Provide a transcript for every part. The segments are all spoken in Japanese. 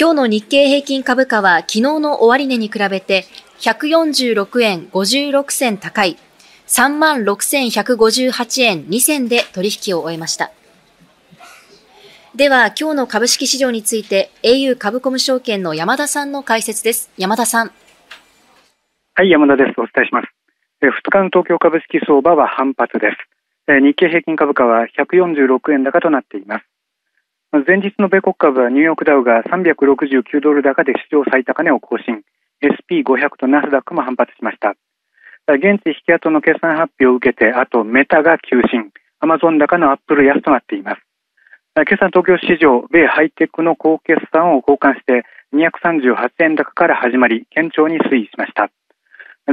今日の日経平均株価は昨日の終値に比べて146円56銭高い36,158円2銭で取引を終えました。では、今日の株式市場について au 株コム証券の山田さんの解説です。山田さん。はい、山田です。お伝えします。2日の東京株式相場は反発です。日経平均株価は146円高となっています。前日の米国株はニューヨークダウが369ドル高で史上最高値を更新。SP500 とナスダックも反発しました。現地引き跡の決算発表を受けて、あとメタが急進、アマゾン高のアップル安となっています。今朝東京市場、米ハイテクの高決算を交換して238円高から始まり、堅調に推移しました。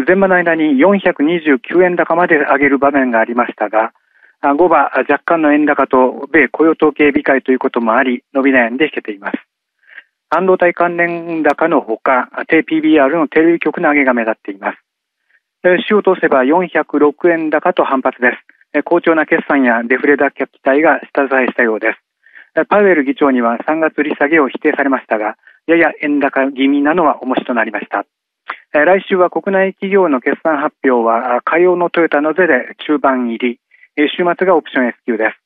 前場の間に429円高まで上げる場面がありましたが、5場若干の円高と米雇用統計理解ということもあり、伸び悩んで引けています。半導体関連高のほか、低 PBR のテレビ局の上げが目立っています。週を通せば406円高と反発です。好調な決算やデフレ脱却期待が下支えしたようです。パウエル議長には3月利下げを否定されましたが、やや円高気味なのは重しとなりました。来週は国内企業の決算発表は火曜のトヨタのゼで中盤入り、週末がオプション S q です。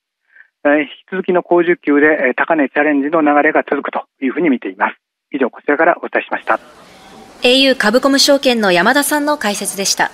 引き続きの高需給で高値チャレンジの流れが続くというふうに見ています。以上こちらからお伝えしました。au 株コム証券の山田さんの解説でした。